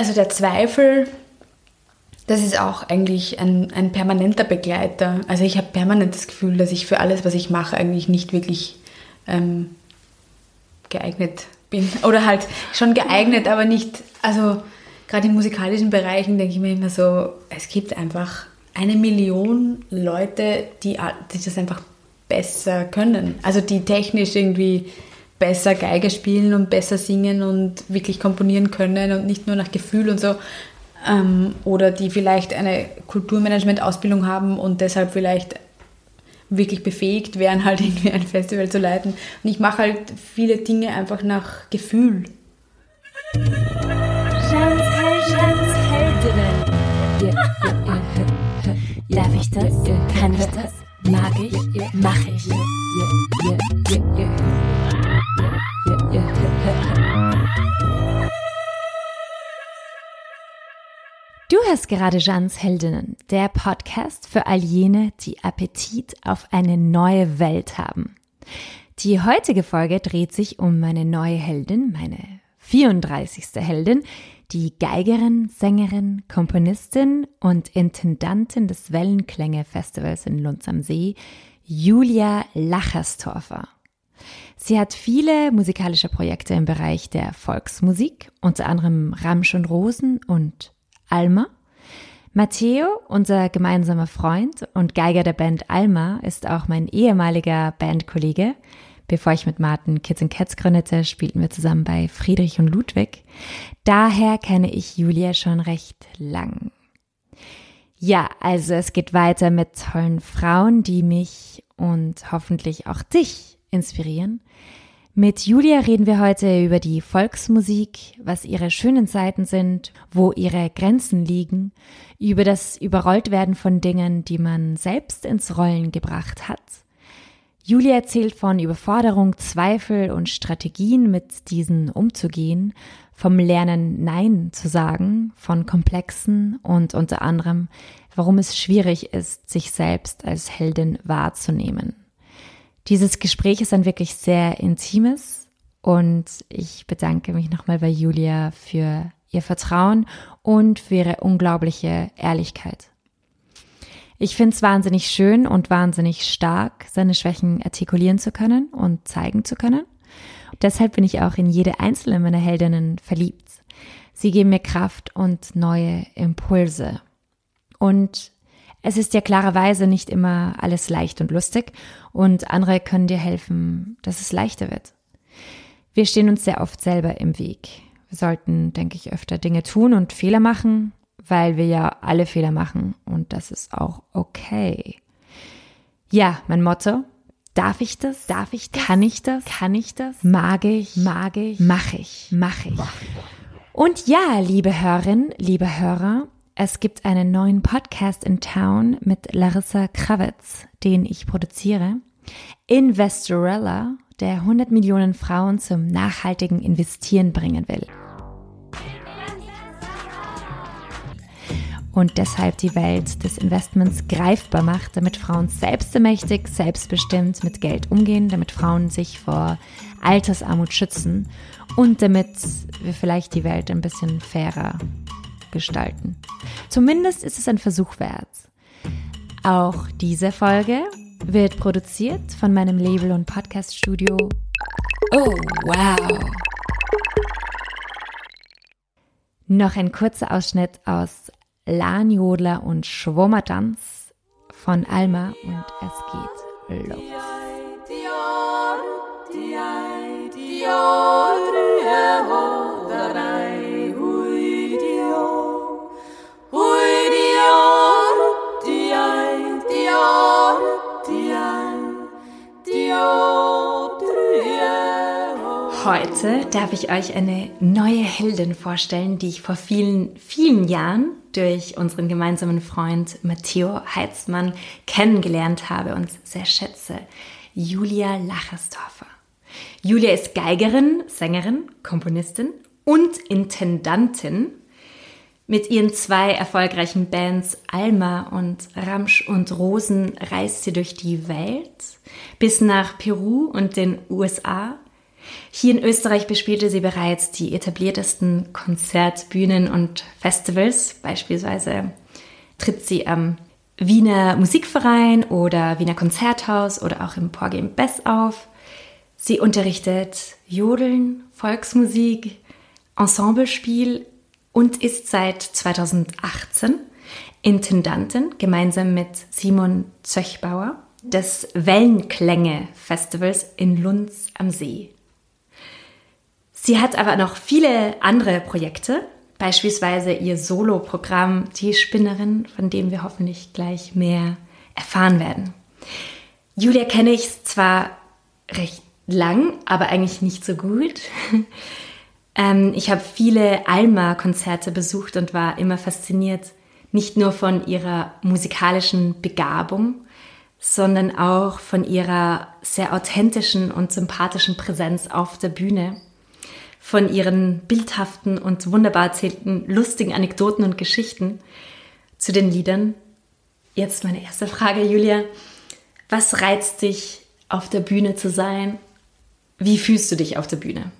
also der Zweifel, das ist auch eigentlich ein, ein permanenter Begleiter. Also ich habe permanent das Gefühl, dass ich für alles, was ich mache, eigentlich nicht wirklich ähm, geeignet bin. Oder halt schon geeignet, aber nicht, also gerade in musikalischen Bereichen denke ich mir immer so, es gibt einfach eine Million Leute, die, die das einfach besser können. Also die technisch irgendwie besser Geige spielen und besser singen und wirklich komponieren können und nicht nur nach Gefühl und so. Ähm, oder die vielleicht eine Kulturmanagement-Ausbildung haben und deshalb vielleicht wirklich befähigt wären, halt irgendwie ein Festival zu leiten. Und ich mache halt viele Dinge einfach nach Gefühl. Darf ich das? Kann ich das? Mag ich? Mach ich? Du hörst gerade Jeans Heldinnen, der Podcast für all jene, die Appetit auf eine neue Welt haben. Die heutige Folge dreht sich um meine neue Heldin, meine 34. Heldin, die Geigerin, Sängerin, Komponistin und Intendantin des Wellenklänge Festivals in Lunds am See, Julia Lacherstorfer. Sie hat viele musikalische Projekte im Bereich der Volksmusik, unter anderem Ramsch und Rosen und Alma. Matteo, unser gemeinsamer Freund und Geiger der Band Alma, ist auch mein ehemaliger Bandkollege. Bevor ich mit Martin Kids and Cats gründete, spielten wir zusammen bei Friedrich und Ludwig. Daher kenne ich Julia schon recht lang. Ja, also es geht weiter mit tollen Frauen, die mich und hoffentlich auch dich inspirieren. Mit Julia reden wir heute über die Volksmusik, was ihre schönen Seiten sind, wo ihre Grenzen liegen, über das Überrolltwerden von Dingen, die man selbst ins Rollen gebracht hat Julia erzählt von Überforderung, Zweifel und Strategien, mit diesen umzugehen, vom Lernen Nein zu sagen, von Komplexen und unter anderem, warum es schwierig ist, sich selbst als Heldin wahrzunehmen. Dieses Gespräch ist ein wirklich sehr intimes und ich bedanke mich nochmal bei Julia für ihr Vertrauen und für ihre unglaubliche Ehrlichkeit. Ich finde es wahnsinnig schön und wahnsinnig stark, seine Schwächen artikulieren zu können und zeigen zu können. deshalb bin ich auch in jede einzelne meiner Heldinnen verliebt. Sie geben mir Kraft und neue Impulse. Und es ist ja klarerweise nicht immer alles leicht und lustig und andere können dir helfen, dass es leichter wird. Wir stehen uns sehr oft selber im Weg. Wir sollten, denke ich, öfter Dinge tun und Fehler machen, weil wir ja alle Fehler machen und das ist auch okay. Ja, mein Motto. Darf ich das? Darf ich das? Kann ich das? Kann ich das? Mag ich? Mag ich? Mach ich? Mach ich? Und ja, liebe Hörerin, liebe Hörer, es gibt einen neuen Podcast in Town mit Larissa Kravitz, den ich produziere. Investorella, der 100 Millionen Frauen zum nachhaltigen Investieren bringen will. und deshalb die Welt des Investments greifbar macht, damit Frauen selbstermächtig, selbstbestimmt mit Geld umgehen, damit Frauen sich vor Altersarmut schützen und damit wir vielleicht die Welt ein bisschen fairer gestalten. Zumindest ist es ein Versuch wert. Auch diese Folge wird produziert von meinem Label und Podcaststudio. Oh, wow! Noch ein kurzer Ausschnitt aus Lanjodler und Schwommertanz von Alma und es geht los. Heute darf ich euch eine neue Heldin vorstellen, die ich vor vielen, vielen Jahren durch unseren gemeinsamen Freund Matteo Heitzmann kennengelernt habe und sehr schätze. Julia Lachersdorfer. Julia ist Geigerin, Sängerin, Komponistin und Intendantin. Mit ihren zwei erfolgreichen Bands Alma und Ramsch und Rosen reist sie durch die Welt bis nach Peru und den USA Hier in Österreich bespielte sie bereits die etabliertesten Konzertbühnen und Festivals. Beispielsweise tritt sie am Wiener Musikverein oder Wiener Konzerthaus oder auch im Porgy Bess auf. Sie unterrichtet Jodeln, Volksmusik, Ensemblespiel und ist seit 2018 Intendantin gemeinsam mit Simon Zöchbauer des Wellenklänge-Festivals in Lunds am See. Sie hat aber noch viele andere Projekte, beispielsweise ihr Solo-Programm Die Spinnerin, von dem wir hoffentlich gleich mehr erfahren werden. Julia kenne ich zwar recht lang, aber eigentlich nicht so gut. ähm, ich habe viele Alma-Konzerte besucht und war immer fasziniert, nicht nur von ihrer musikalischen Begabung, sondern auch von ihrer sehr authentischen und sympathischen Präsenz auf der Bühne von ihren bildhaften und wunderbar erzählten lustigen Anekdoten und Geschichten zu den Liedern. Jetzt meine erste Frage, Julia. Was reizt dich, auf der Bühne zu sein? Wie fühlst du dich auf der Bühne?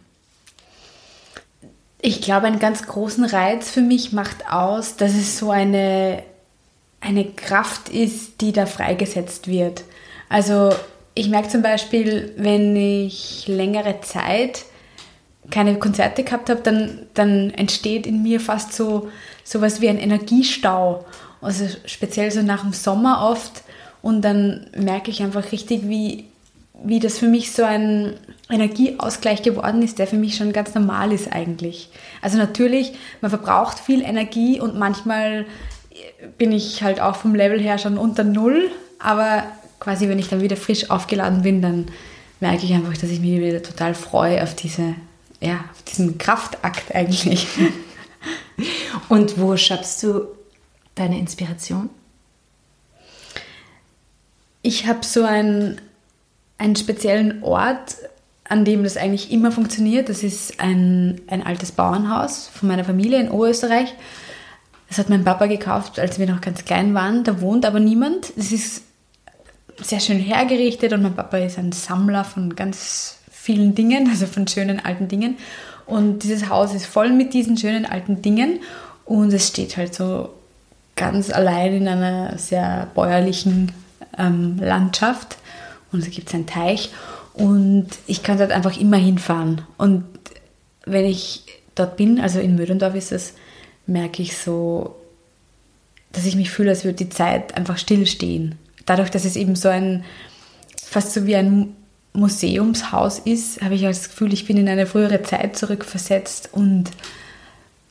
Ich glaube, einen ganz großen Reiz für mich macht aus, dass es so eine, eine Kraft ist, die da freigesetzt wird. Also ich merke zum Beispiel, wenn ich längere Zeit keine Konzerte gehabt habe, dann, dann entsteht in mir fast so sowas wie ein Energiestau. Also speziell so nach dem Sommer oft. Und dann merke ich einfach richtig, wie, wie das für mich so ein Energieausgleich geworden ist, der für mich schon ganz normal ist eigentlich. Also natürlich, man verbraucht viel Energie und manchmal bin ich halt auch vom Level her schon unter Null, aber quasi wenn ich dann wieder frisch aufgeladen bin, dann merke ich einfach, dass ich mich wieder total freue auf diese ja, diesen Kraftakt eigentlich. Und wo schöpfst du deine Inspiration? Ich habe so einen, einen speziellen Ort, an dem das eigentlich immer funktioniert. Das ist ein, ein altes Bauernhaus von meiner Familie in Oberösterreich. Das hat mein Papa gekauft, als wir noch ganz klein waren. Da wohnt aber niemand. Es ist sehr schön hergerichtet und mein Papa ist ein Sammler von ganz vielen Dingen, also von schönen alten Dingen. Und dieses Haus ist voll mit diesen schönen alten Dingen und es steht halt so ganz allein in einer sehr bäuerlichen ähm, Landschaft und es gibt einen Teich und ich kann dort einfach immer hinfahren. Und wenn ich dort bin, also in Mödendorf ist es, merke ich so, dass ich mich fühle, als würde die Zeit einfach stillstehen. Dadurch, dass es eben so ein, fast so wie ein Museumshaus ist, habe ich das Gefühl, ich bin in eine frühere Zeit zurückversetzt und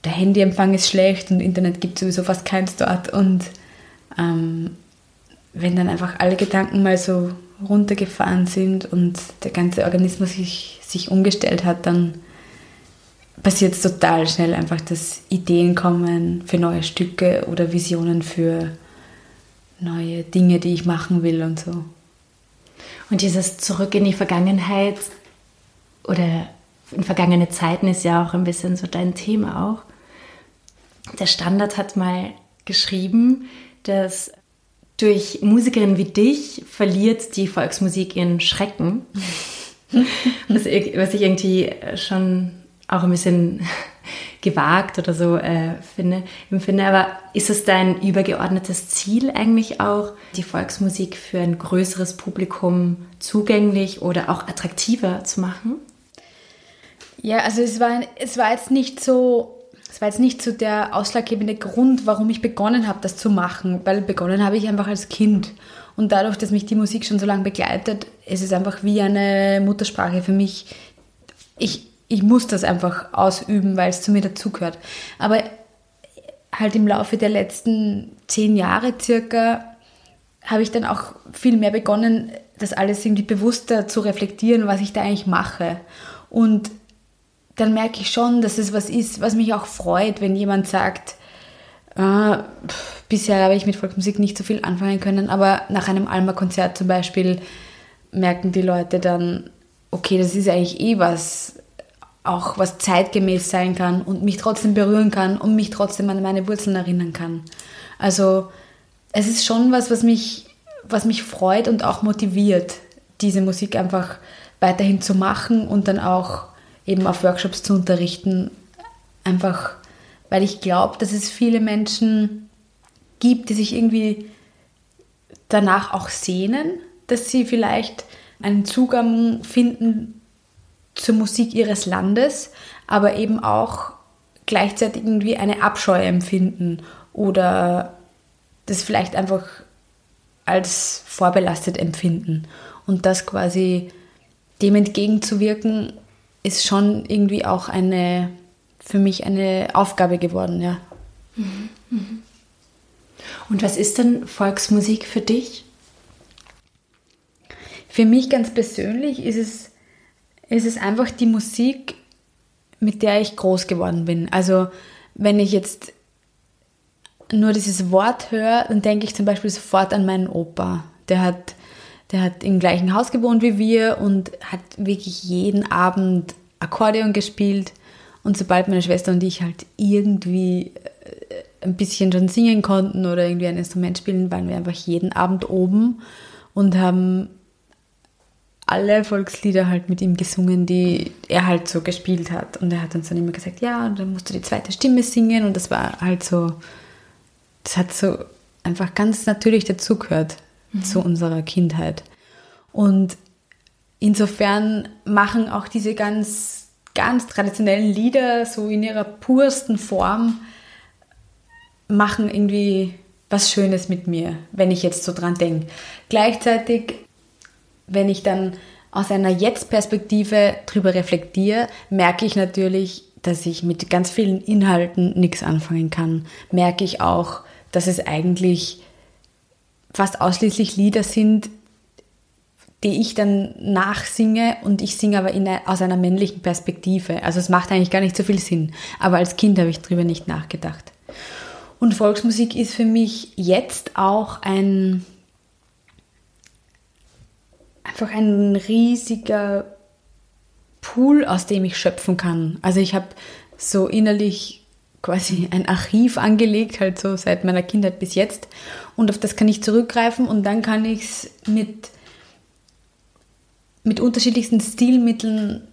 der Handyempfang ist schlecht und Internet gibt sowieso fast keins dort. Und ähm, wenn dann einfach alle Gedanken mal so runtergefahren sind und der ganze Organismus sich, sich umgestellt hat, dann passiert es total schnell einfach, dass Ideen kommen für neue Stücke oder Visionen für neue Dinge, die ich machen will und so. Und dieses Zurück in die Vergangenheit oder in vergangene Zeiten ist ja auch ein bisschen so dein Thema auch. Der Standard hat mal geschrieben, dass durch Musikerinnen wie dich verliert die Volksmusik ihren Schrecken. was, was ich irgendwie schon auch ein bisschen gewagt oder so äh, finde, empfinde. Aber ist es dein übergeordnetes Ziel eigentlich auch, die Volksmusik für ein größeres Publikum zugänglich oder auch attraktiver zu machen? Ja, also es war, es war jetzt nicht so, es war jetzt nicht so der ausschlaggebende Grund, warum ich begonnen habe, das zu machen, weil begonnen habe ich einfach als Kind. Und dadurch, dass mich die Musik schon so lange begleitet, ist es einfach wie eine Muttersprache für mich. Ich, ich muss das einfach ausüben, weil es zu mir dazugehört. Aber halt im Laufe der letzten zehn Jahre circa habe ich dann auch viel mehr begonnen, das alles irgendwie bewusster zu reflektieren, was ich da eigentlich mache. Und dann merke ich schon, dass es was ist, was mich auch freut, wenn jemand sagt, äh, pff, bisher habe ich mit Volksmusik nicht so viel anfangen können, aber nach einem Alma-Konzert zum Beispiel merken die Leute dann, okay, das ist eigentlich eh was, auch was zeitgemäß sein kann und mich trotzdem berühren kann und mich trotzdem an meine Wurzeln erinnern kann. Also es ist schon was, was mich, was mich freut und auch motiviert, diese Musik einfach weiterhin zu machen und dann auch eben auf Workshops zu unterrichten. Einfach, weil ich glaube, dass es viele Menschen gibt, die sich irgendwie danach auch sehnen, dass sie vielleicht einen Zugang finden zur Musik ihres Landes, aber eben auch gleichzeitig irgendwie eine Abscheu empfinden oder das vielleicht einfach als vorbelastet empfinden. Und das quasi dem entgegenzuwirken, ist schon irgendwie auch eine, für mich eine Aufgabe geworden, ja. Mhm, mhm. Und was ist denn Volksmusik für dich? Für mich ganz persönlich ist es, ist es einfach die Musik, mit der ich groß geworden bin. Also wenn ich jetzt nur dieses Wort höre, dann denke ich zum Beispiel sofort an meinen Opa. Der hat, der hat im gleichen Haus gewohnt wie wir und hat wirklich jeden Abend Akkordeon gespielt. Und sobald meine Schwester und ich halt irgendwie äh, ein bisschen schon singen konnten oder irgendwie ein Instrument spielen, waren wir einfach jeden Abend oben und haben alle Volkslieder halt mit ihm gesungen, die er halt so gespielt hat. Und er hat uns dann immer gesagt, ja, und dann musst du die zweite Stimme singen. Und das war halt so, das hat so einfach ganz natürlich dazugehört mhm. zu unserer Kindheit. Und insofern machen auch diese ganz, ganz traditionellen Lieder so in ihrer pursten Form, machen irgendwie was Schönes mit mir, wenn ich jetzt so dran denke. Gleichzeitig wenn ich dann aus einer Jetzt-Perspektive drüber reflektiere, merke ich natürlich, dass ich mit ganz vielen Inhalten nichts anfangen kann. Merke ich auch, dass es eigentlich fast ausschließlich Lieder sind, die ich dann nachsinge und ich singe aber eine, aus einer männlichen Perspektive. Also es macht eigentlich gar nicht so viel Sinn. Aber als Kind habe ich darüber nicht nachgedacht. Und Volksmusik ist für mich jetzt auch ein, einfach ein riesiger Pool, aus dem ich schöpfen kann. Also ich habe so innerlich quasi ein Archiv angelegt, halt so seit meiner Kindheit bis jetzt. Und auf das kann ich zurückgreifen und dann kann ich es mit, mit unterschiedlichsten Stilmitteln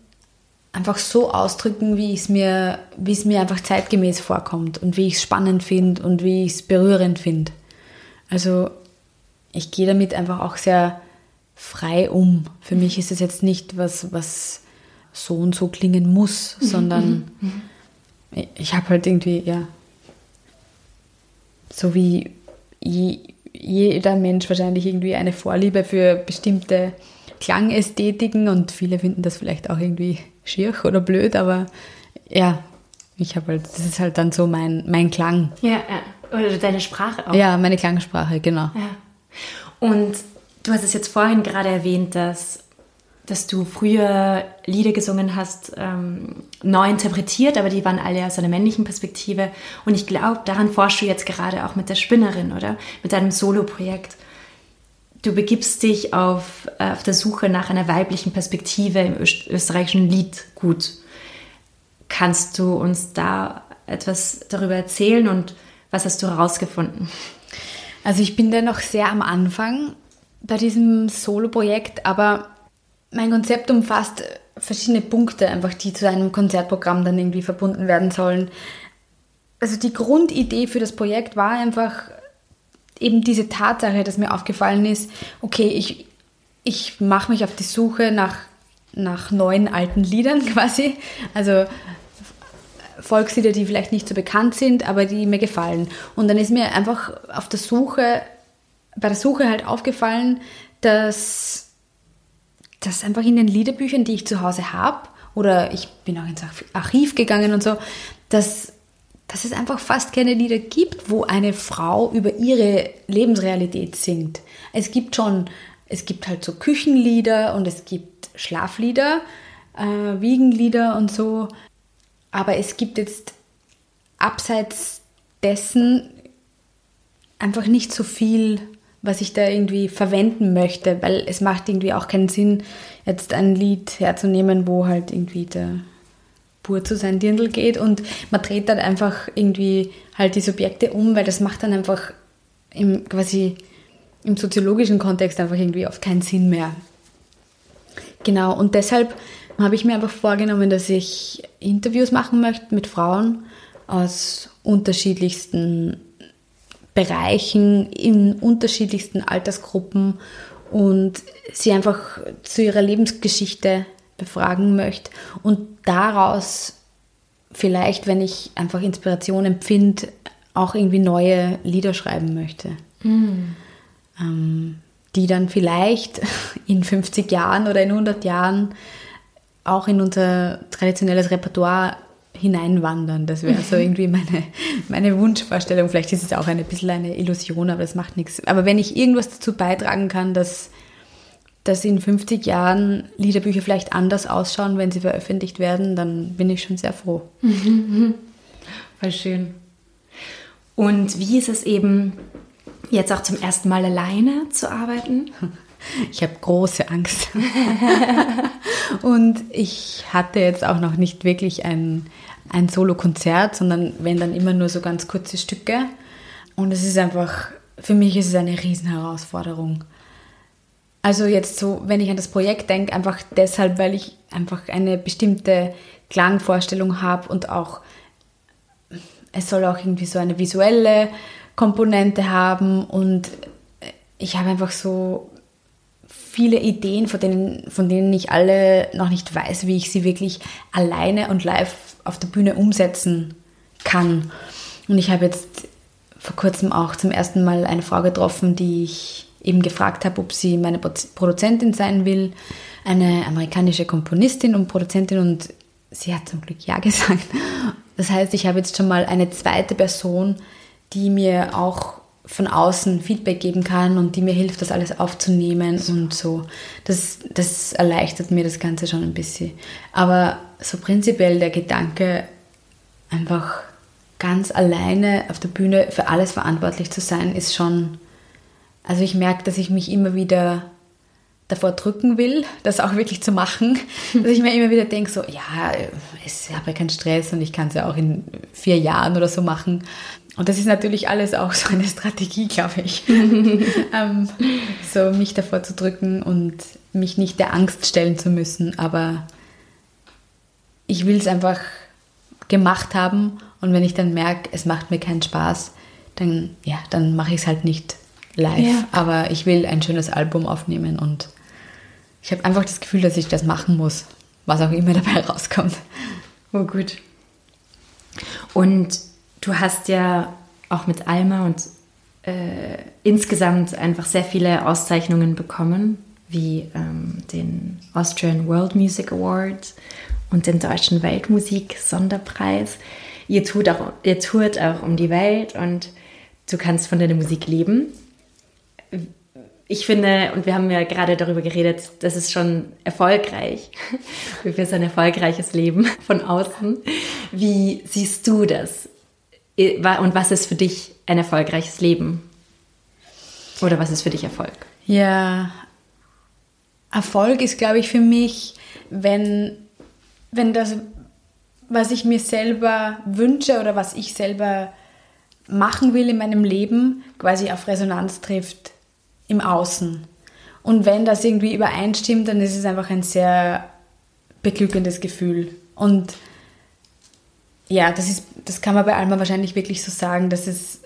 einfach so ausdrücken, wie es mir, wie es mir einfach zeitgemäß vorkommt und wie ich es spannend finde und wie ich es berührend finde. Also ich gehe damit einfach auch sehr frei um. Für mich ist es jetzt nicht was, was so und so klingen muss, mhm. sondern mhm. ich habe halt irgendwie, ja, so wie je, jeder Mensch wahrscheinlich irgendwie eine Vorliebe für bestimmte Klangästhetiken und viele finden das vielleicht auch irgendwie schier oder blöd, aber ja, ich habe halt, das ist halt dann so mein, mein Klang. Ja, ja. Oder deine Sprache auch. Ja, meine Klangsprache, genau. Ja. Und Du hast es jetzt vorhin gerade erwähnt, dass, dass du früher Lieder gesungen hast, ähm, neu interpretiert, aber die waren alle aus einer männlichen Perspektive. Und ich glaube, daran forschst du jetzt gerade auch mit der Spinnerin, oder? Mit deinem Solo-Projekt. Du begibst dich auf, äh, auf der Suche nach einer weiblichen Perspektive im österreichischen Liedgut. Kannst du uns da etwas darüber erzählen und was hast du herausgefunden? Also ich bin da noch sehr am Anfang bei diesem Solo-Projekt, aber mein Konzept umfasst verschiedene Punkte, einfach die zu einem Konzertprogramm dann irgendwie verbunden werden sollen. Also die Grundidee für das Projekt war einfach eben diese Tatsache, dass mir aufgefallen ist, okay, ich, ich mache mich auf die Suche nach, nach neuen alten Liedern quasi. Also Volkslieder, die vielleicht nicht so bekannt sind, aber die mir gefallen. Und dann ist mir einfach auf der Suche bei der Suche halt aufgefallen, dass das einfach in den Liederbüchern, die ich zu Hause habe, oder ich bin auch ins Archiv gegangen und so, dass, dass es einfach fast keine Lieder gibt, wo eine Frau über ihre Lebensrealität singt. Es gibt schon, es gibt halt so Küchenlieder und es gibt Schlaflieder, äh, Wiegenlieder und so, aber es gibt jetzt abseits dessen einfach nicht so viel was ich da irgendwie verwenden möchte, weil es macht irgendwie auch keinen Sinn, jetzt ein Lied herzunehmen, wo halt irgendwie der Bur zu sein Dirndl geht und man dreht dann einfach irgendwie halt die Subjekte um, weil das macht dann einfach im, quasi im soziologischen Kontext einfach irgendwie oft keinen Sinn mehr. Genau, und deshalb habe ich mir einfach vorgenommen, dass ich Interviews machen möchte mit Frauen aus unterschiedlichsten Bereichen, in unterschiedlichsten Altersgruppen und sie einfach zu ihrer Lebensgeschichte befragen möchte und daraus vielleicht, wenn ich einfach Inspiration empfinde, auch irgendwie neue Lieder schreiben möchte. Mhm. Ähm, die dann vielleicht in 50 Jahren oder in 100 Jahren auch in unser traditionelles Repertoire hineinwandern. Das wäre so irgendwie meine, meine Wunschvorstellung. Vielleicht ist es auch ein bisschen eine Illusion, aber das macht nichts. Aber wenn ich irgendwas dazu beitragen kann, dass, dass in 50 Jahren Liederbücher vielleicht anders ausschauen, wenn sie veröffentlicht werden, dann bin ich schon sehr froh. Voll schön. Und wie ist es eben jetzt auch zum ersten Mal alleine zu arbeiten? Ich habe große Angst. und ich hatte jetzt auch noch nicht wirklich ein, ein Solo-Konzert, sondern wenn dann immer nur so ganz kurze Stücke. Und es ist einfach, für mich ist es eine Riesenherausforderung. Also jetzt so, wenn ich an das Projekt denke, einfach deshalb, weil ich einfach eine bestimmte Klangvorstellung habe und auch, es soll auch irgendwie so eine visuelle Komponente haben und ich habe einfach so viele Ideen, von denen, von denen ich alle noch nicht weiß, wie ich sie wirklich alleine und live auf der Bühne umsetzen kann. Und ich habe jetzt vor kurzem auch zum ersten Mal eine Frau getroffen, die ich eben gefragt habe, ob sie meine Produzentin sein will. Eine amerikanische Komponistin und Produzentin und sie hat zum Glück ja gesagt. Das heißt, ich habe jetzt schon mal eine zweite Person, die mir auch von außen Feedback geben kann und die mir hilft, das alles aufzunehmen und so. Das, das erleichtert mir das Ganze schon ein bisschen. Aber so prinzipiell der Gedanke, einfach ganz alleine auf der Bühne für alles verantwortlich zu sein, ist schon. Also ich merke, dass ich mich immer wieder davor drücken will, das auch wirklich zu machen. Dass ich mir immer wieder denke, so, ja, ich habe ja keinen Stress und ich kann es ja auch in vier Jahren oder so machen. Und das ist natürlich alles auch so eine Strategie, glaube ich. ähm, so mich davor zu drücken und mich nicht der Angst stellen zu müssen. Aber ich will es einfach gemacht haben und wenn ich dann merke, es macht mir keinen Spaß, dann, ja, dann mache ich es halt nicht live. Ja. Aber ich will ein schönes Album aufnehmen und ich habe einfach das Gefühl, dass ich das machen muss, was auch immer dabei rauskommt. Oh gut. Und Du hast ja auch mit Alma und äh, insgesamt einfach sehr viele Auszeichnungen bekommen, wie ähm, den Austrian World Music Award und den Deutschen Weltmusik-Sonderpreis. Ihr, tut auch, ihr tourt auch um die Welt und du kannst von deiner Musik leben. Ich finde, und wir haben ja gerade darüber geredet, das ist schon erfolgreich. für so ein erfolgreiches Leben von außen. Wie siehst du das? Und was ist für dich ein erfolgreiches Leben? Oder was ist für dich Erfolg? Ja, Erfolg ist, glaube ich, für mich, wenn, wenn das, was ich mir selber wünsche oder was ich selber machen will in meinem Leben, quasi auf Resonanz trifft im Außen. Und wenn das irgendwie übereinstimmt, dann ist es einfach ein sehr beglückendes Gefühl. Und ja, das, ist, das kann man bei Alma wahrscheinlich wirklich so sagen, dass es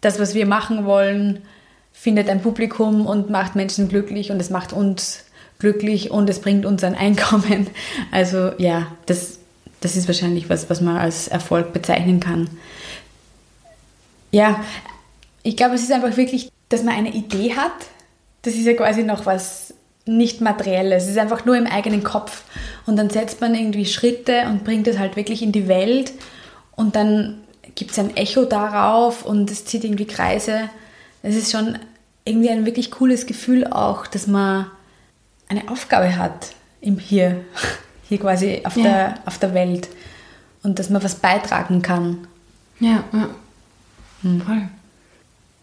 das, was wir machen wollen, findet ein Publikum und macht Menschen glücklich und es macht uns glücklich und es bringt uns ein Einkommen. Also ja, das, das ist wahrscheinlich was, was man als Erfolg bezeichnen kann. Ja, ich glaube, es ist einfach wirklich, dass man eine Idee hat. Das ist ja quasi noch was nicht materielles. Es ist einfach nur im eigenen Kopf. Und dann setzt man irgendwie Schritte und bringt es halt wirklich in die Welt. Und dann gibt es ein Echo darauf und es zieht irgendwie Kreise. Es ist schon irgendwie ein wirklich cooles Gefühl auch, dass man eine Aufgabe hat im Hier, hier quasi auf, ja. der, auf der Welt und dass man was beitragen kann. Ja, ja. Hm. Voll.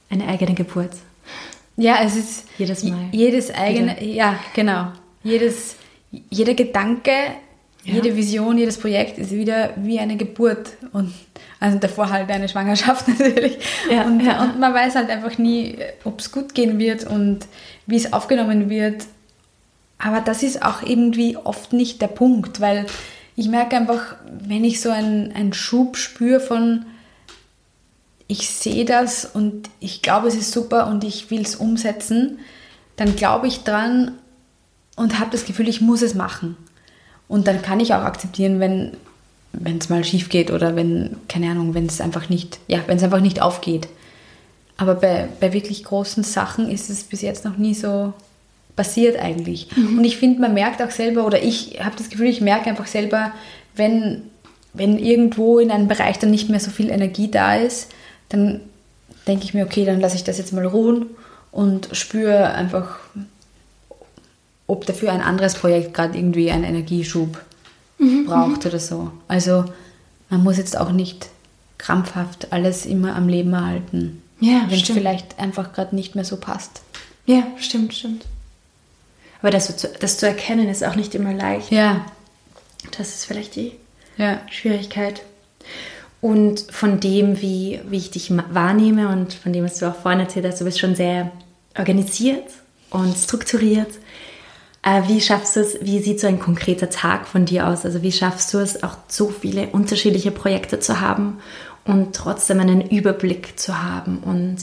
Eine eigene Geburt. Ja, es ist jedes Mal. Jedes eigene, Wieder. ja, genau. Jedes, jeder Gedanke, ja. jede Vision, jedes Projekt ist wieder wie eine Geburt und also davor halt eine Schwangerschaft natürlich. Ja, und, ja. und man weiß halt einfach nie, ob es gut gehen wird und wie es aufgenommen wird. aber das ist auch irgendwie oft nicht der Punkt, weil ich merke einfach, wenn ich so einen, einen Schub spüre von, ich sehe das und ich glaube, es ist super und ich will es umsetzen, dann glaube ich dran und habe das Gefühl, ich muss es machen. Und dann kann ich auch akzeptieren, wenn wenn es mal schief geht oder wenn, keine Ahnung, wenn es einfach nicht, ja, wenn es einfach nicht aufgeht. Aber bei, bei wirklich großen Sachen ist es bis jetzt noch nie so passiert eigentlich. Mhm. Und ich finde, man merkt auch selber, oder ich habe das Gefühl, ich merke einfach selber, wenn, wenn irgendwo in einem Bereich dann nicht mehr so viel Energie da ist, dann denke ich mir, okay, dann lasse ich das jetzt mal ruhen und spüre einfach, ob dafür ein anderes Projekt gerade irgendwie einen Energieschub mhm. braucht oder so. Also man muss jetzt auch nicht krampfhaft alles immer am Leben erhalten. Ja, wenn es vielleicht einfach gerade nicht mehr so passt. Ja, stimmt, stimmt. Aber das zu, das zu erkennen ist auch nicht immer leicht. Ja. Das ist vielleicht die ja. Schwierigkeit. Und von dem, wie, wie ich dich wahrnehme und von dem, was du auch vorhin erzählt hast, du bist schon sehr organisiert und strukturiert. Äh, wie schaffst du es, wie sieht so ein konkreter Tag von dir aus? Also wie schaffst du es, auch so viele unterschiedliche Projekte zu haben und trotzdem einen Überblick zu haben? Und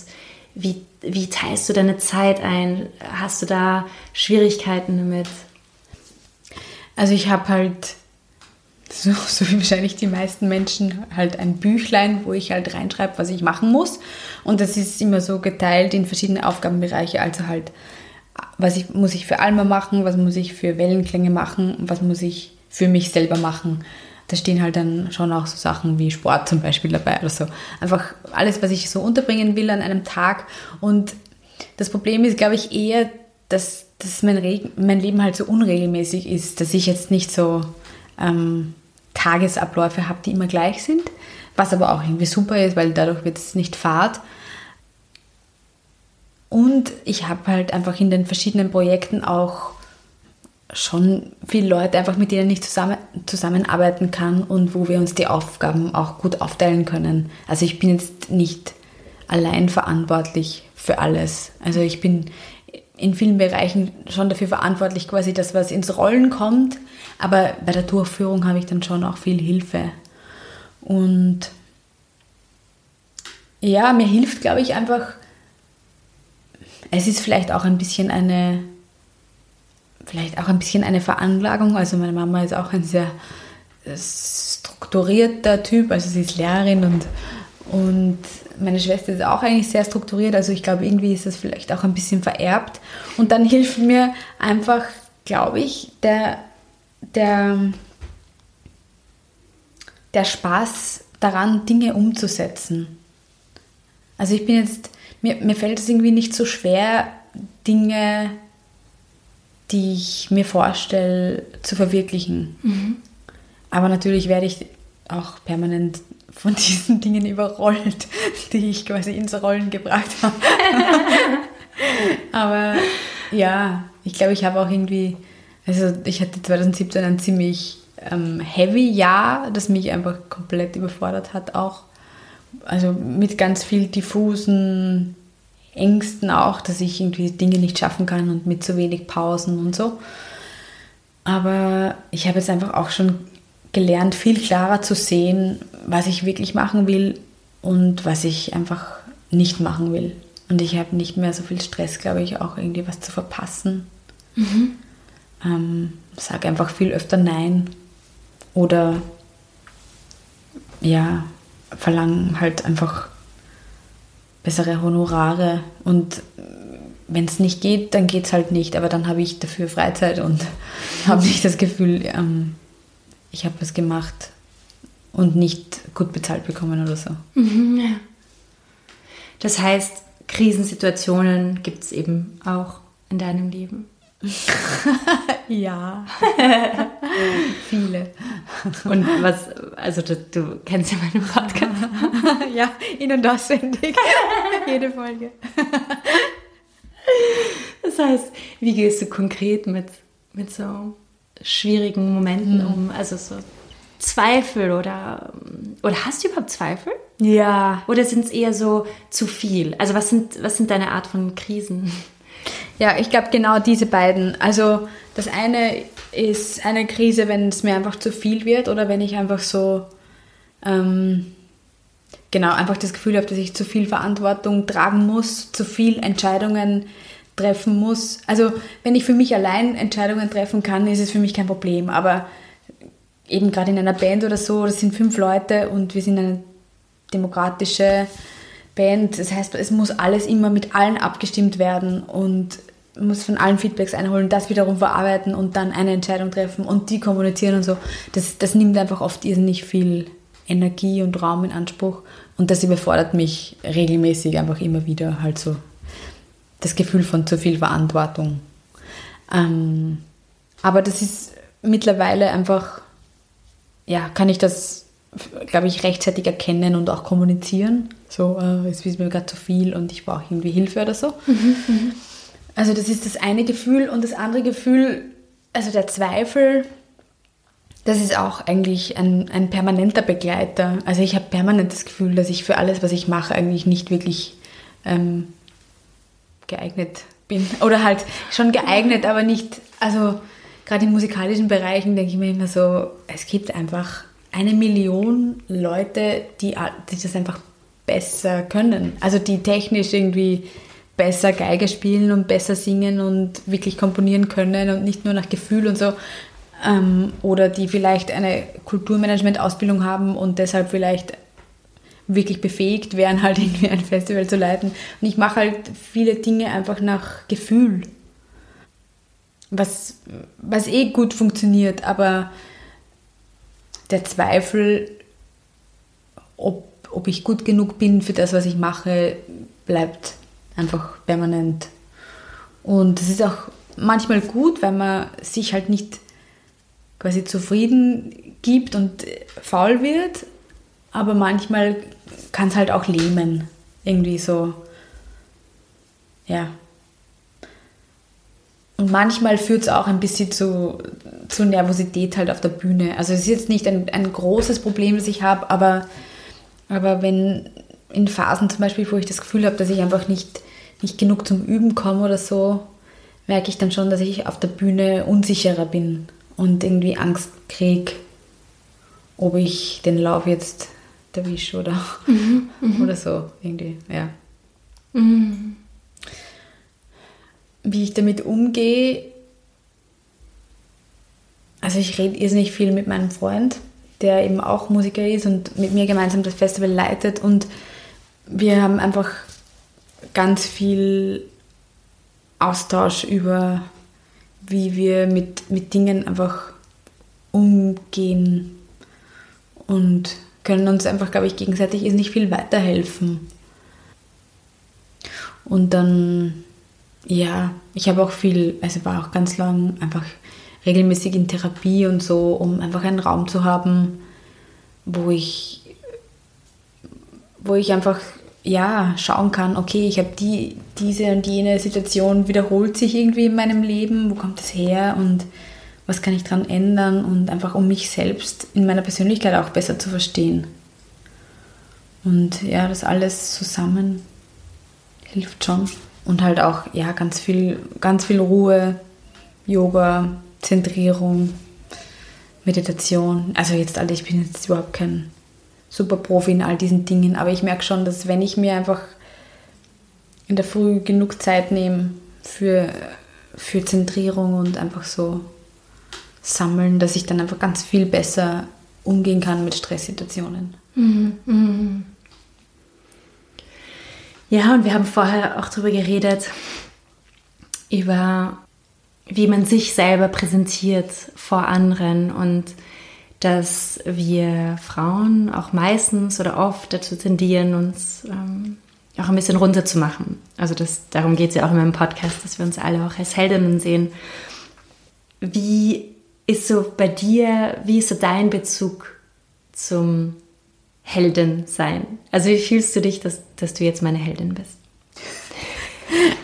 wie, wie teilst du deine Zeit ein? Hast du da Schwierigkeiten damit? Also ich habe halt, so, so wie wahrscheinlich die meisten Menschen, halt ein Büchlein, wo ich halt reinschreibe, was ich machen muss. Und das ist immer so geteilt in verschiedene Aufgabenbereiche. Also halt was ich, muss ich für Alma machen, was muss ich für Wellenklänge machen was muss ich für mich selber machen. Da stehen halt dann schon auch so Sachen wie Sport zum Beispiel dabei oder so. Einfach alles, was ich so unterbringen will an einem Tag. Und das Problem ist, glaube ich, eher, dass, dass mein, mein Leben halt so unregelmäßig ist, dass ich jetzt nicht so ähm, Tagesabläufe habe, die immer gleich sind. Was aber auch irgendwie super ist, weil dadurch wird es nicht fad. Und ich habe halt einfach in den verschiedenen Projekten auch schon viele Leute, einfach mit denen ich zusammen, zusammenarbeiten kann und wo wir uns die Aufgaben auch gut aufteilen können. Also ich bin jetzt nicht allein verantwortlich für alles. Also ich bin in vielen Bereichen schon dafür verantwortlich, quasi das, was ins Rollen kommt. Aber bei der Durchführung habe ich dann schon auch viel Hilfe. Und ja, mir hilft, glaube ich, einfach es ist vielleicht auch ein bisschen eine, vielleicht auch ein bisschen eine Veranlagung. Also meine Mama ist auch ein sehr strukturierter Typ, also sie ist Lehrerin und, und meine Schwester ist auch eigentlich sehr strukturiert. Also ich glaube, irgendwie ist das vielleicht auch ein bisschen vererbt. Und dann hilft mir einfach, glaube ich, der, der, der Spaß daran, Dinge umzusetzen. Also ich bin jetzt mir, mir fällt es irgendwie nicht so schwer, Dinge, die ich mir vorstelle, zu verwirklichen. Mhm. Aber natürlich werde ich auch permanent von diesen Dingen überrollt, die ich quasi ins Rollen gebracht habe. Aber ja, ich glaube, ich habe auch irgendwie, also ich hatte 2017 ein ziemlich ähm, heavy Jahr, das mich einfach komplett überfordert hat auch also mit ganz viel diffusen Ängsten auch, dass ich irgendwie Dinge nicht schaffen kann und mit zu wenig Pausen und so. Aber ich habe jetzt einfach auch schon gelernt, viel klarer zu sehen, was ich wirklich machen will und was ich einfach nicht machen will. Und ich habe nicht mehr so viel Stress, glaube ich, auch irgendwie was zu verpassen. Mhm. Ähm, sage einfach viel öfter Nein oder ja, verlangen halt einfach bessere Honorare und wenn es nicht geht, dann geht es halt nicht, aber dann habe ich dafür Freizeit und habe nicht das Gefühl, ähm, ich habe was gemacht und nicht gut bezahlt bekommen oder so. Mhm, ja. Das heißt, Krisensituationen gibt es eben auch in deinem Leben. ja. Viele. Und was, also du, du kennst ja meinen Podcast. ja, in- und auswendig. Jede Folge. Das heißt, wie gehst du konkret mit, mit so schwierigen Momenten mhm. um? Also so Zweifel oder, oder hast du überhaupt Zweifel? Ja. Oder sind es eher so zu viel? Also was sind, was sind deine Art von Krisen? Ja, ich glaube genau diese beiden. Also das eine ist eine Krise, wenn es mir einfach zu viel wird oder wenn ich einfach so, ähm, genau, einfach das Gefühl habe, dass ich zu viel Verantwortung tragen muss, zu viel Entscheidungen treffen muss. Also wenn ich für mich allein Entscheidungen treffen kann, ist es für mich kein Problem. Aber eben gerade in einer Band oder so, das sind fünf Leute und wir sind eine demokratische Band. Das heißt, es muss alles immer mit allen abgestimmt werden und muss von allen Feedbacks einholen, das wiederum verarbeiten und dann eine Entscheidung treffen und die kommunizieren und so. Das, das nimmt einfach oft irrsinnig viel Energie und Raum in Anspruch und das überfordert mich regelmäßig einfach immer wieder halt so das Gefühl von zu viel Verantwortung. Ähm, aber das ist mittlerweile einfach, ja, kann ich das, glaube ich, rechtzeitig erkennen und auch kommunizieren. So, äh, es ist mir gerade zu viel und ich brauche irgendwie Hilfe oder so. Mhm, mhm. Also das ist das eine Gefühl und das andere Gefühl, also der Zweifel, das ist auch eigentlich ein, ein permanenter Begleiter. Also ich habe permanent das Gefühl, dass ich für alles, was ich mache, eigentlich nicht wirklich ähm, geeignet bin. Oder halt schon geeignet, aber nicht, also gerade in musikalischen Bereichen denke ich mir immer so, es gibt einfach eine Million Leute, die, die das einfach besser können. Also die technisch irgendwie besser Geige spielen und besser singen und wirklich komponieren können und nicht nur nach Gefühl und so. Ähm, oder die vielleicht eine Kulturmanagement-Ausbildung haben und deshalb vielleicht wirklich befähigt wären, halt irgendwie ein Festival zu leiten. Und ich mache halt viele Dinge einfach nach Gefühl. Was, was eh gut funktioniert, aber der Zweifel, ob, ob ich gut genug bin für das, was ich mache, bleibt einfach permanent. Und das ist auch manchmal gut, weil man sich halt nicht quasi zufrieden gibt und faul wird, aber manchmal kann es halt auch lähmen. Irgendwie so. Ja. Und manchmal führt es auch ein bisschen zu, zu Nervosität halt auf der Bühne. Also es ist jetzt nicht ein, ein großes Problem, das ich habe, aber, aber wenn in Phasen zum Beispiel, wo ich das Gefühl habe, dass ich einfach nicht, nicht genug zum Üben komme oder so, merke ich dann schon, dass ich auf der Bühne unsicherer bin und irgendwie Angst kriege, ob ich den Lauf jetzt erwische oder, mhm, mhm, oder so irgendwie, ja. Mhm. Wie ich damit umgehe, also ich rede irrsinnig viel mit meinem Freund, der eben auch Musiker ist und mit mir gemeinsam das Festival leitet und wir haben einfach ganz viel Austausch über, wie wir mit, mit Dingen einfach umgehen und können uns einfach, glaube ich, gegenseitig nicht viel weiterhelfen. Und dann, ja, ich habe auch viel, also war auch ganz lang einfach regelmäßig in Therapie und so, um einfach einen Raum zu haben, wo ich, wo ich einfach ja, schauen kann, okay, ich habe die, diese und jene Situation wiederholt sich irgendwie in meinem Leben, wo kommt es her und was kann ich daran ändern und einfach um mich selbst in meiner Persönlichkeit auch besser zu verstehen. Und ja, das alles zusammen hilft schon. Und halt auch, ja, ganz viel, ganz viel Ruhe, Yoga, Zentrierung, Meditation. Also jetzt, Alter, ich bin jetzt überhaupt kein super Profi in all diesen Dingen, aber ich merke schon, dass wenn ich mir einfach in der Früh genug Zeit nehme für, für Zentrierung und einfach so sammeln, dass ich dann einfach ganz viel besser umgehen kann mit Stresssituationen. Mhm. Mhm. Ja, und wir haben vorher auch darüber geredet, über wie man sich selber präsentiert vor anderen und dass wir Frauen auch meistens oder oft dazu tendieren, uns ähm, auch ein bisschen runterzumachen. Also das, darum geht es ja auch in meinem Podcast, dass wir uns alle auch als Heldinnen sehen. Wie ist so bei dir, wie ist so dein Bezug zum Heldin sein? Also wie fühlst du dich, dass, dass du jetzt meine Heldin bist?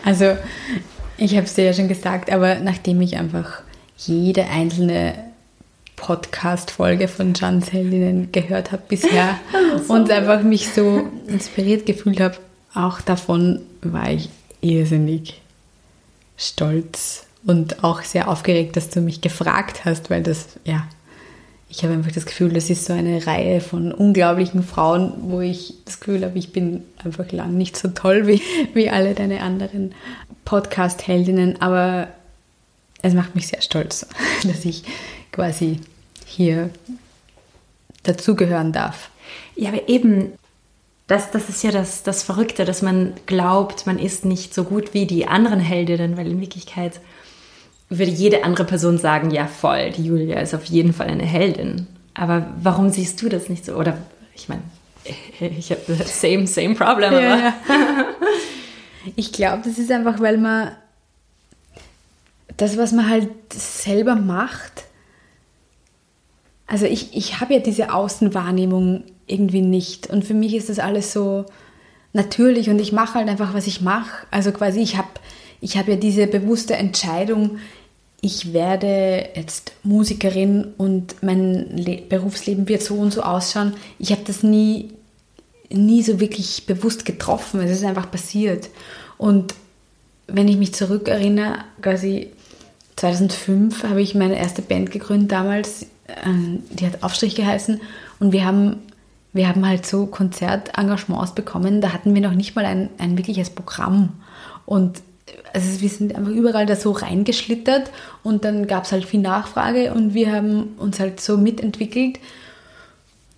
Also ich habe es dir ja schon gesagt, aber nachdem ich einfach jede einzelne Podcast-Folge von Jans Heldinnen gehört habe bisher so. und einfach mich so inspiriert gefühlt habe, auch davon war ich irrsinnig stolz und auch sehr aufgeregt, dass du mich gefragt hast, weil das, ja, ich habe einfach das Gefühl, das ist so eine Reihe von unglaublichen Frauen, wo ich das Gefühl habe, ich bin einfach lang nicht so toll wie, wie alle deine anderen Podcast-Heldinnen, aber es macht mich sehr stolz, dass ich quasi hier dazugehören darf. Ja, aber eben, das, das ist ja das, das Verrückte, dass man glaubt, man ist nicht so gut wie die anderen Heldinnen, weil in Wirklichkeit würde jede andere Person sagen, ja voll, die Julia ist auf jeden Fall eine Heldin. Aber warum siehst du das nicht so? Oder ich meine, ich habe das same, same problem. Ja, ja. Ich glaube, das ist einfach, weil man das, was man halt selber macht, also ich, ich habe ja diese Außenwahrnehmung irgendwie nicht. Und für mich ist das alles so natürlich und ich mache halt einfach, was ich mache. Also quasi, ich habe ich hab ja diese bewusste Entscheidung, ich werde jetzt Musikerin und mein Le Berufsleben wird so und so ausschauen. Ich habe das nie, nie so wirklich bewusst getroffen. Es ist einfach passiert. Und wenn ich mich zurückerinnere, quasi 2005 habe ich meine erste Band gegründet damals. Ähm, die hat Aufstrich geheißen. Und wir haben, wir haben halt so Konzertengagements bekommen. Da hatten wir noch nicht mal ein, ein wirkliches Programm. Und also wir sind einfach überall da so reingeschlittert und dann gab es halt viel Nachfrage und wir haben uns halt so mitentwickelt.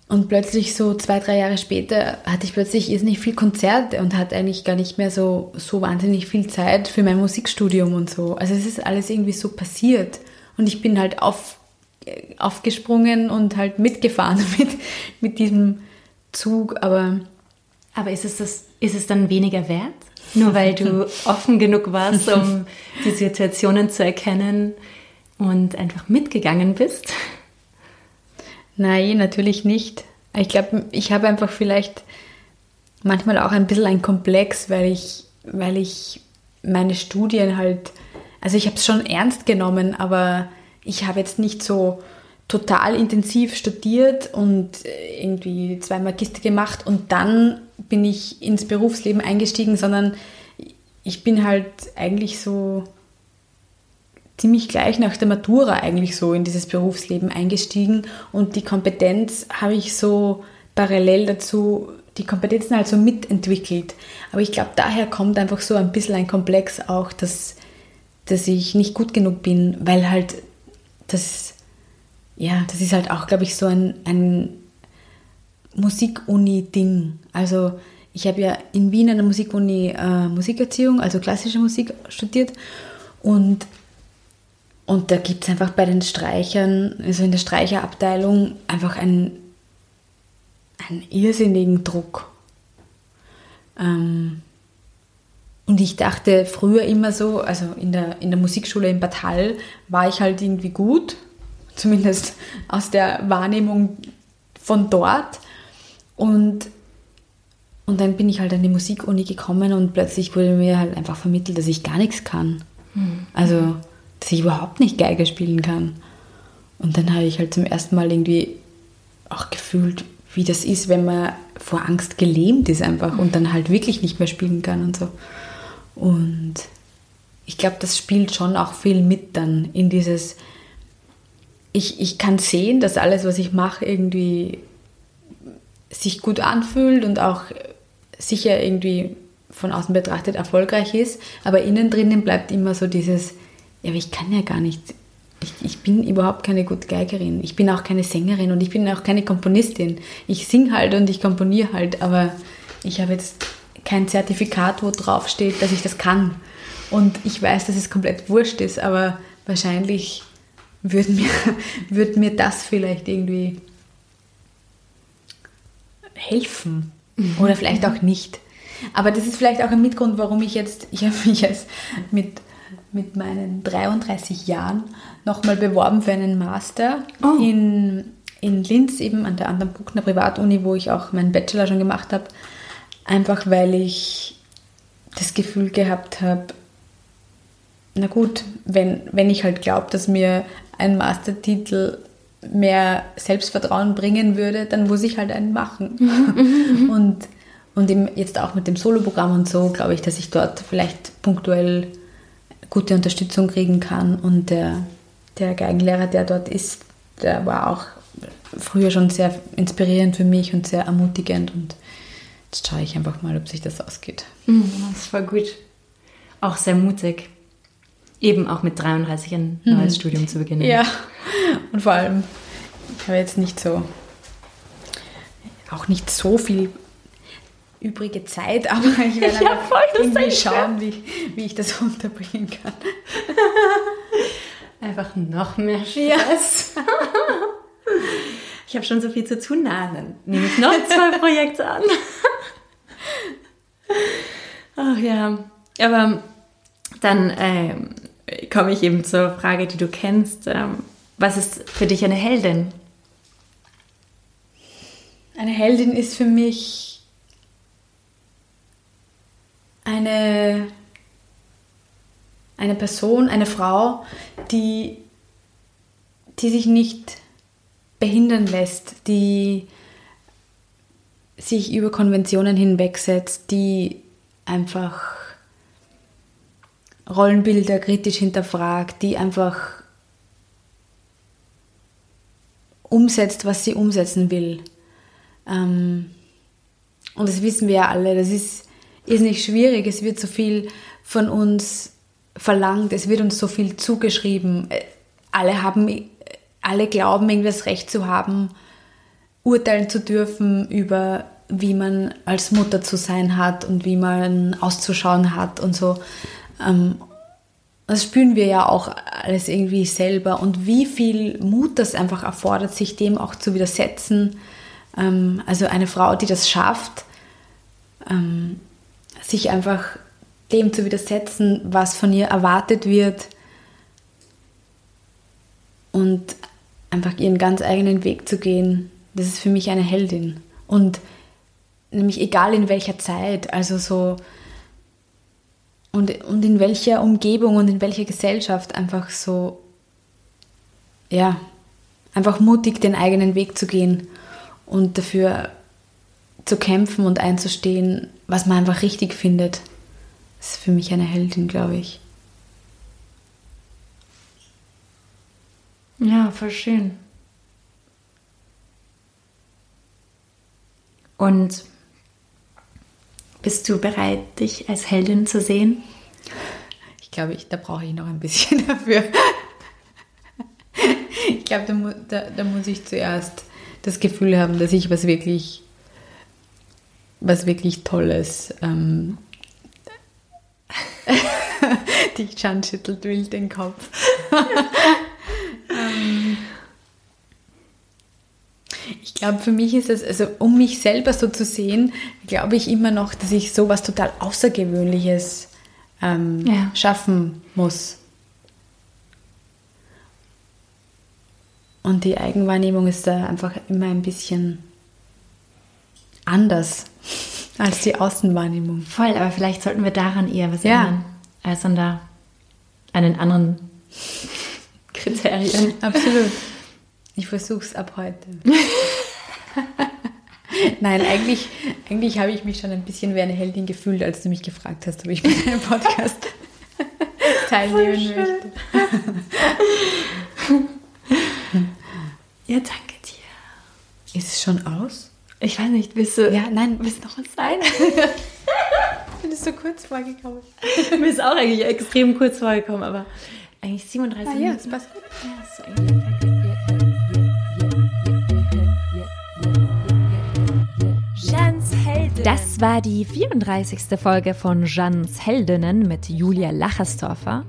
Und plötzlich so zwei, drei Jahre später hatte ich plötzlich nicht viel Konzerte und hatte eigentlich gar nicht mehr so, so wahnsinnig viel Zeit für mein Musikstudium und so. Also es ist alles irgendwie so passiert. Und ich bin halt auf, aufgesprungen und halt mitgefahren mit, mit diesem Zug. Aber, aber ist, es das, ist es dann weniger wert? Nur weil du offen genug warst, um die Situationen zu erkennen und einfach mitgegangen bist? Nein, natürlich nicht. Ich glaube, ich habe einfach vielleicht manchmal auch ein bisschen ein Komplex, weil ich, weil ich meine Studien halt, also ich habe es schon ernst genommen, aber ich habe jetzt nicht so total intensiv studiert und irgendwie zwei Magister gemacht und dann bin ich ins Berufsleben eingestiegen, sondern ich bin halt eigentlich so ziemlich gleich nach der Matura eigentlich so in dieses Berufsleben eingestiegen und die Kompetenz habe ich so parallel dazu, die Kompetenzen halt so mitentwickelt. Aber ich glaube, daher kommt einfach so ein bisschen ein Komplex auch, dass, dass ich nicht gut genug bin, weil halt das, ja, das ist halt auch, glaube ich, so ein, ein Musikuni-Ding. Also ich habe ja in Wien an der Musikuni äh, Musikerziehung, also klassische Musik studiert und, und da gibt es einfach bei den Streichern, also in der Streicherabteilung, einfach einen, einen irrsinnigen Druck. Ähm, und ich dachte früher immer so, also in der, in der Musikschule in Bad Hall war ich halt irgendwie gut, zumindest aus der Wahrnehmung von dort. Und, und dann bin ich halt an die Musikuni gekommen und plötzlich wurde mir halt einfach vermittelt, dass ich gar nichts kann. Mhm. Also, dass ich überhaupt nicht Geige spielen kann. Und dann habe ich halt zum ersten Mal irgendwie auch gefühlt, wie das ist, wenn man vor Angst gelähmt ist einfach und dann halt wirklich nicht mehr spielen kann und so. Und ich glaube, das spielt schon auch viel mit dann in dieses, ich, ich kann sehen, dass alles, was ich mache, irgendwie sich gut anfühlt und auch sicher irgendwie von außen betrachtet erfolgreich ist, aber innen drinnen bleibt immer so dieses, ja, aber ich kann ja gar nicht, ich, ich bin überhaupt keine gute Geigerin, ich bin auch keine Sängerin und ich bin auch keine Komponistin. Ich singe halt und ich komponiere halt, aber ich habe jetzt kein Zertifikat, wo drauf steht, dass ich das kann. Und ich weiß, dass es komplett wurscht ist, aber wahrscheinlich würde mir, würde mir das vielleicht irgendwie helfen. Mhm. Oder vielleicht auch nicht. Aber das ist vielleicht auch ein Mitgrund, warum ich jetzt, ich habe mich jetzt mit, mit meinen 33 Jahren nochmal beworben für einen Master oh. in, in Linz, eben an der anderen Buchner Privatuni, wo ich auch meinen Bachelor schon gemacht habe. Einfach weil ich das Gefühl gehabt habe, na gut, wenn, wenn ich halt glaube, dass mir ein Mastertitel mehr Selbstvertrauen bringen würde, dann muss ich halt einen machen. Und und jetzt auch mit dem Soloprogramm und so, glaube ich, dass ich dort vielleicht punktuell gute Unterstützung kriegen kann. Und der, der Geigenlehrer, der dort ist, der war auch früher schon sehr inspirierend für mich und sehr ermutigend. Und jetzt schaue ich einfach mal, ob sich das ausgeht. Mhm, das voll gut. Auch sehr mutig. Eben auch mit 33 ein neues mhm. Studium zu beginnen. Ja, und vor allem, ich habe jetzt nicht so, auch nicht so viel übrige Zeit, aber ich werde ja, voll, irgendwie schauen, wie, wie ich das unterbringen kann. Einfach noch mehr Stress. Ja. Ich habe schon so viel zu tun, dann nehme ich noch zwei Projekte an. Ach ja, aber dann ähm, komme ich eben zur Frage, die du kennst. Ähm, was ist für dich eine Heldin? Eine Heldin ist für mich eine, eine Person, eine Frau, die, die sich nicht behindern lässt, die sich über Konventionen hinwegsetzt, die einfach Rollenbilder kritisch hinterfragt, die einfach umsetzt, was sie umsetzen will. Ähm, und das wissen wir ja alle, das ist, ist nicht schwierig, es wird so viel von uns verlangt, es wird uns so viel zugeschrieben. Äh, alle haben, alle glauben, irgendwie das Recht zu haben, urteilen zu dürfen über wie man als Mutter zu sein hat und wie man auszuschauen hat und so. Ähm, das spüren wir ja auch alles irgendwie selber und wie viel Mut das einfach erfordert, sich dem auch zu widersetzen. Ähm, also eine Frau, die das schafft, ähm, sich einfach dem zu widersetzen, was von ihr erwartet wird und einfach ihren ganz eigenen Weg zu gehen, das ist für mich eine Heldin. Und nämlich egal in welcher Zeit, also so und, und in welcher Umgebung und in welcher Gesellschaft einfach so, ja, einfach mutig den eigenen Weg zu gehen und dafür zu kämpfen und einzustehen, was man einfach richtig findet. Das ist für mich eine Heldin, glaube ich. Ja, voll schön. Und bist du bereit, dich als Heldin zu sehen? Ich glaube, ich, da brauche ich noch ein bisschen dafür. Ich glaube, da, da, da, muss ich zuerst das Gefühl haben, dass ich was wirklich, was wirklich Tolles. Ähm, die Chan schüttelt wild den Kopf. ähm, ich glaube, für mich ist es, also um mich selber so zu sehen, glaube ich immer noch, dass ich so was total Außergewöhnliches ähm, ja. schaffen muss. Und die Eigenwahrnehmung ist da einfach immer ein bisschen anders als die Außenwahrnehmung. Voll, aber vielleicht sollten wir daran eher was ja. ändern, als an da einen anderen Kriterien. Absolut. Ich versuche es ab heute. Nein, eigentlich, eigentlich habe ich mich schon ein bisschen wie eine Heldin gefühlt, als du mich gefragt hast, ob ich mit einem Podcast teilnehmen möchte. ja, danke dir. Ist es schon aus? Ich weiß nicht, willst du. Ja, nein, willst du noch was sein? Bin es so kurz vorgekommen. Mir ist auch eigentlich extrem kurz vorgekommen, aber eigentlich 37 ah, ja, das passt gut. Ja, das ist eigentlich perfekt. Das war die 34. Folge von Jeannes Heldinnen mit Julia Lacherstorfer.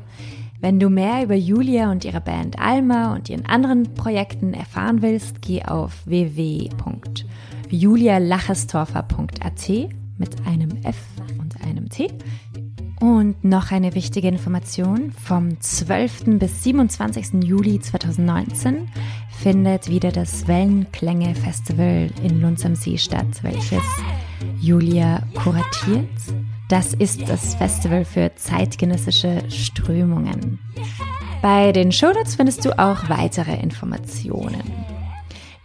Wenn du mehr über Julia und ihre Band Alma und ihren anderen Projekten erfahren willst, geh auf www.julialacherstorfer.at mit einem F und einem T. Und noch eine wichtige Information. Vom 12. bis 27. Juli 2019 findet wieder das Wellenklänge Festival in Lunds am See statt, welches Julia kuratiert. Das ist das Festival für zeitgenössische Strömungen. Bei den Shownotes findest du auch weitere Informationen.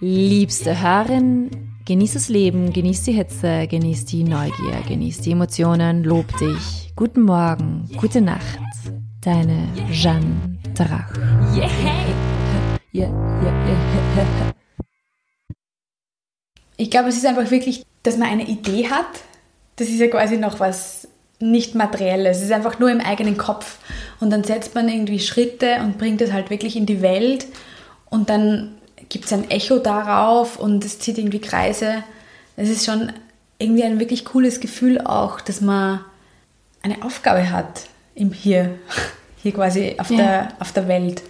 Liebste Hörerin, genieß das Leben, genieß die Hitze, genieß die Neugier, genieß die Emotionen, lob dich. Guten Morgen, gute Nacht. deine Jeanne Drach. Yeah. Yeah, yeah, yeah. Ich glaube, es ist einfach wirklich, dass man eine Idee hat. Das ist ja quasi noch was nicht materielles. Es ist einfach nur im eigenen Kopf. Und dann setzt man irgendwie Schritte und bringt es halt wirklich in die Welt. Und dann gibt es ein Echo darauf und es zieht irgendwie Kreise. Es ist schon irgendwie ein wirklich cooles Gefühl auch, dass man eine Aufgabe hat im Hier, hier quasi auf, ja. der, auf der Welt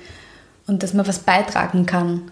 und dass man was beitragen kann.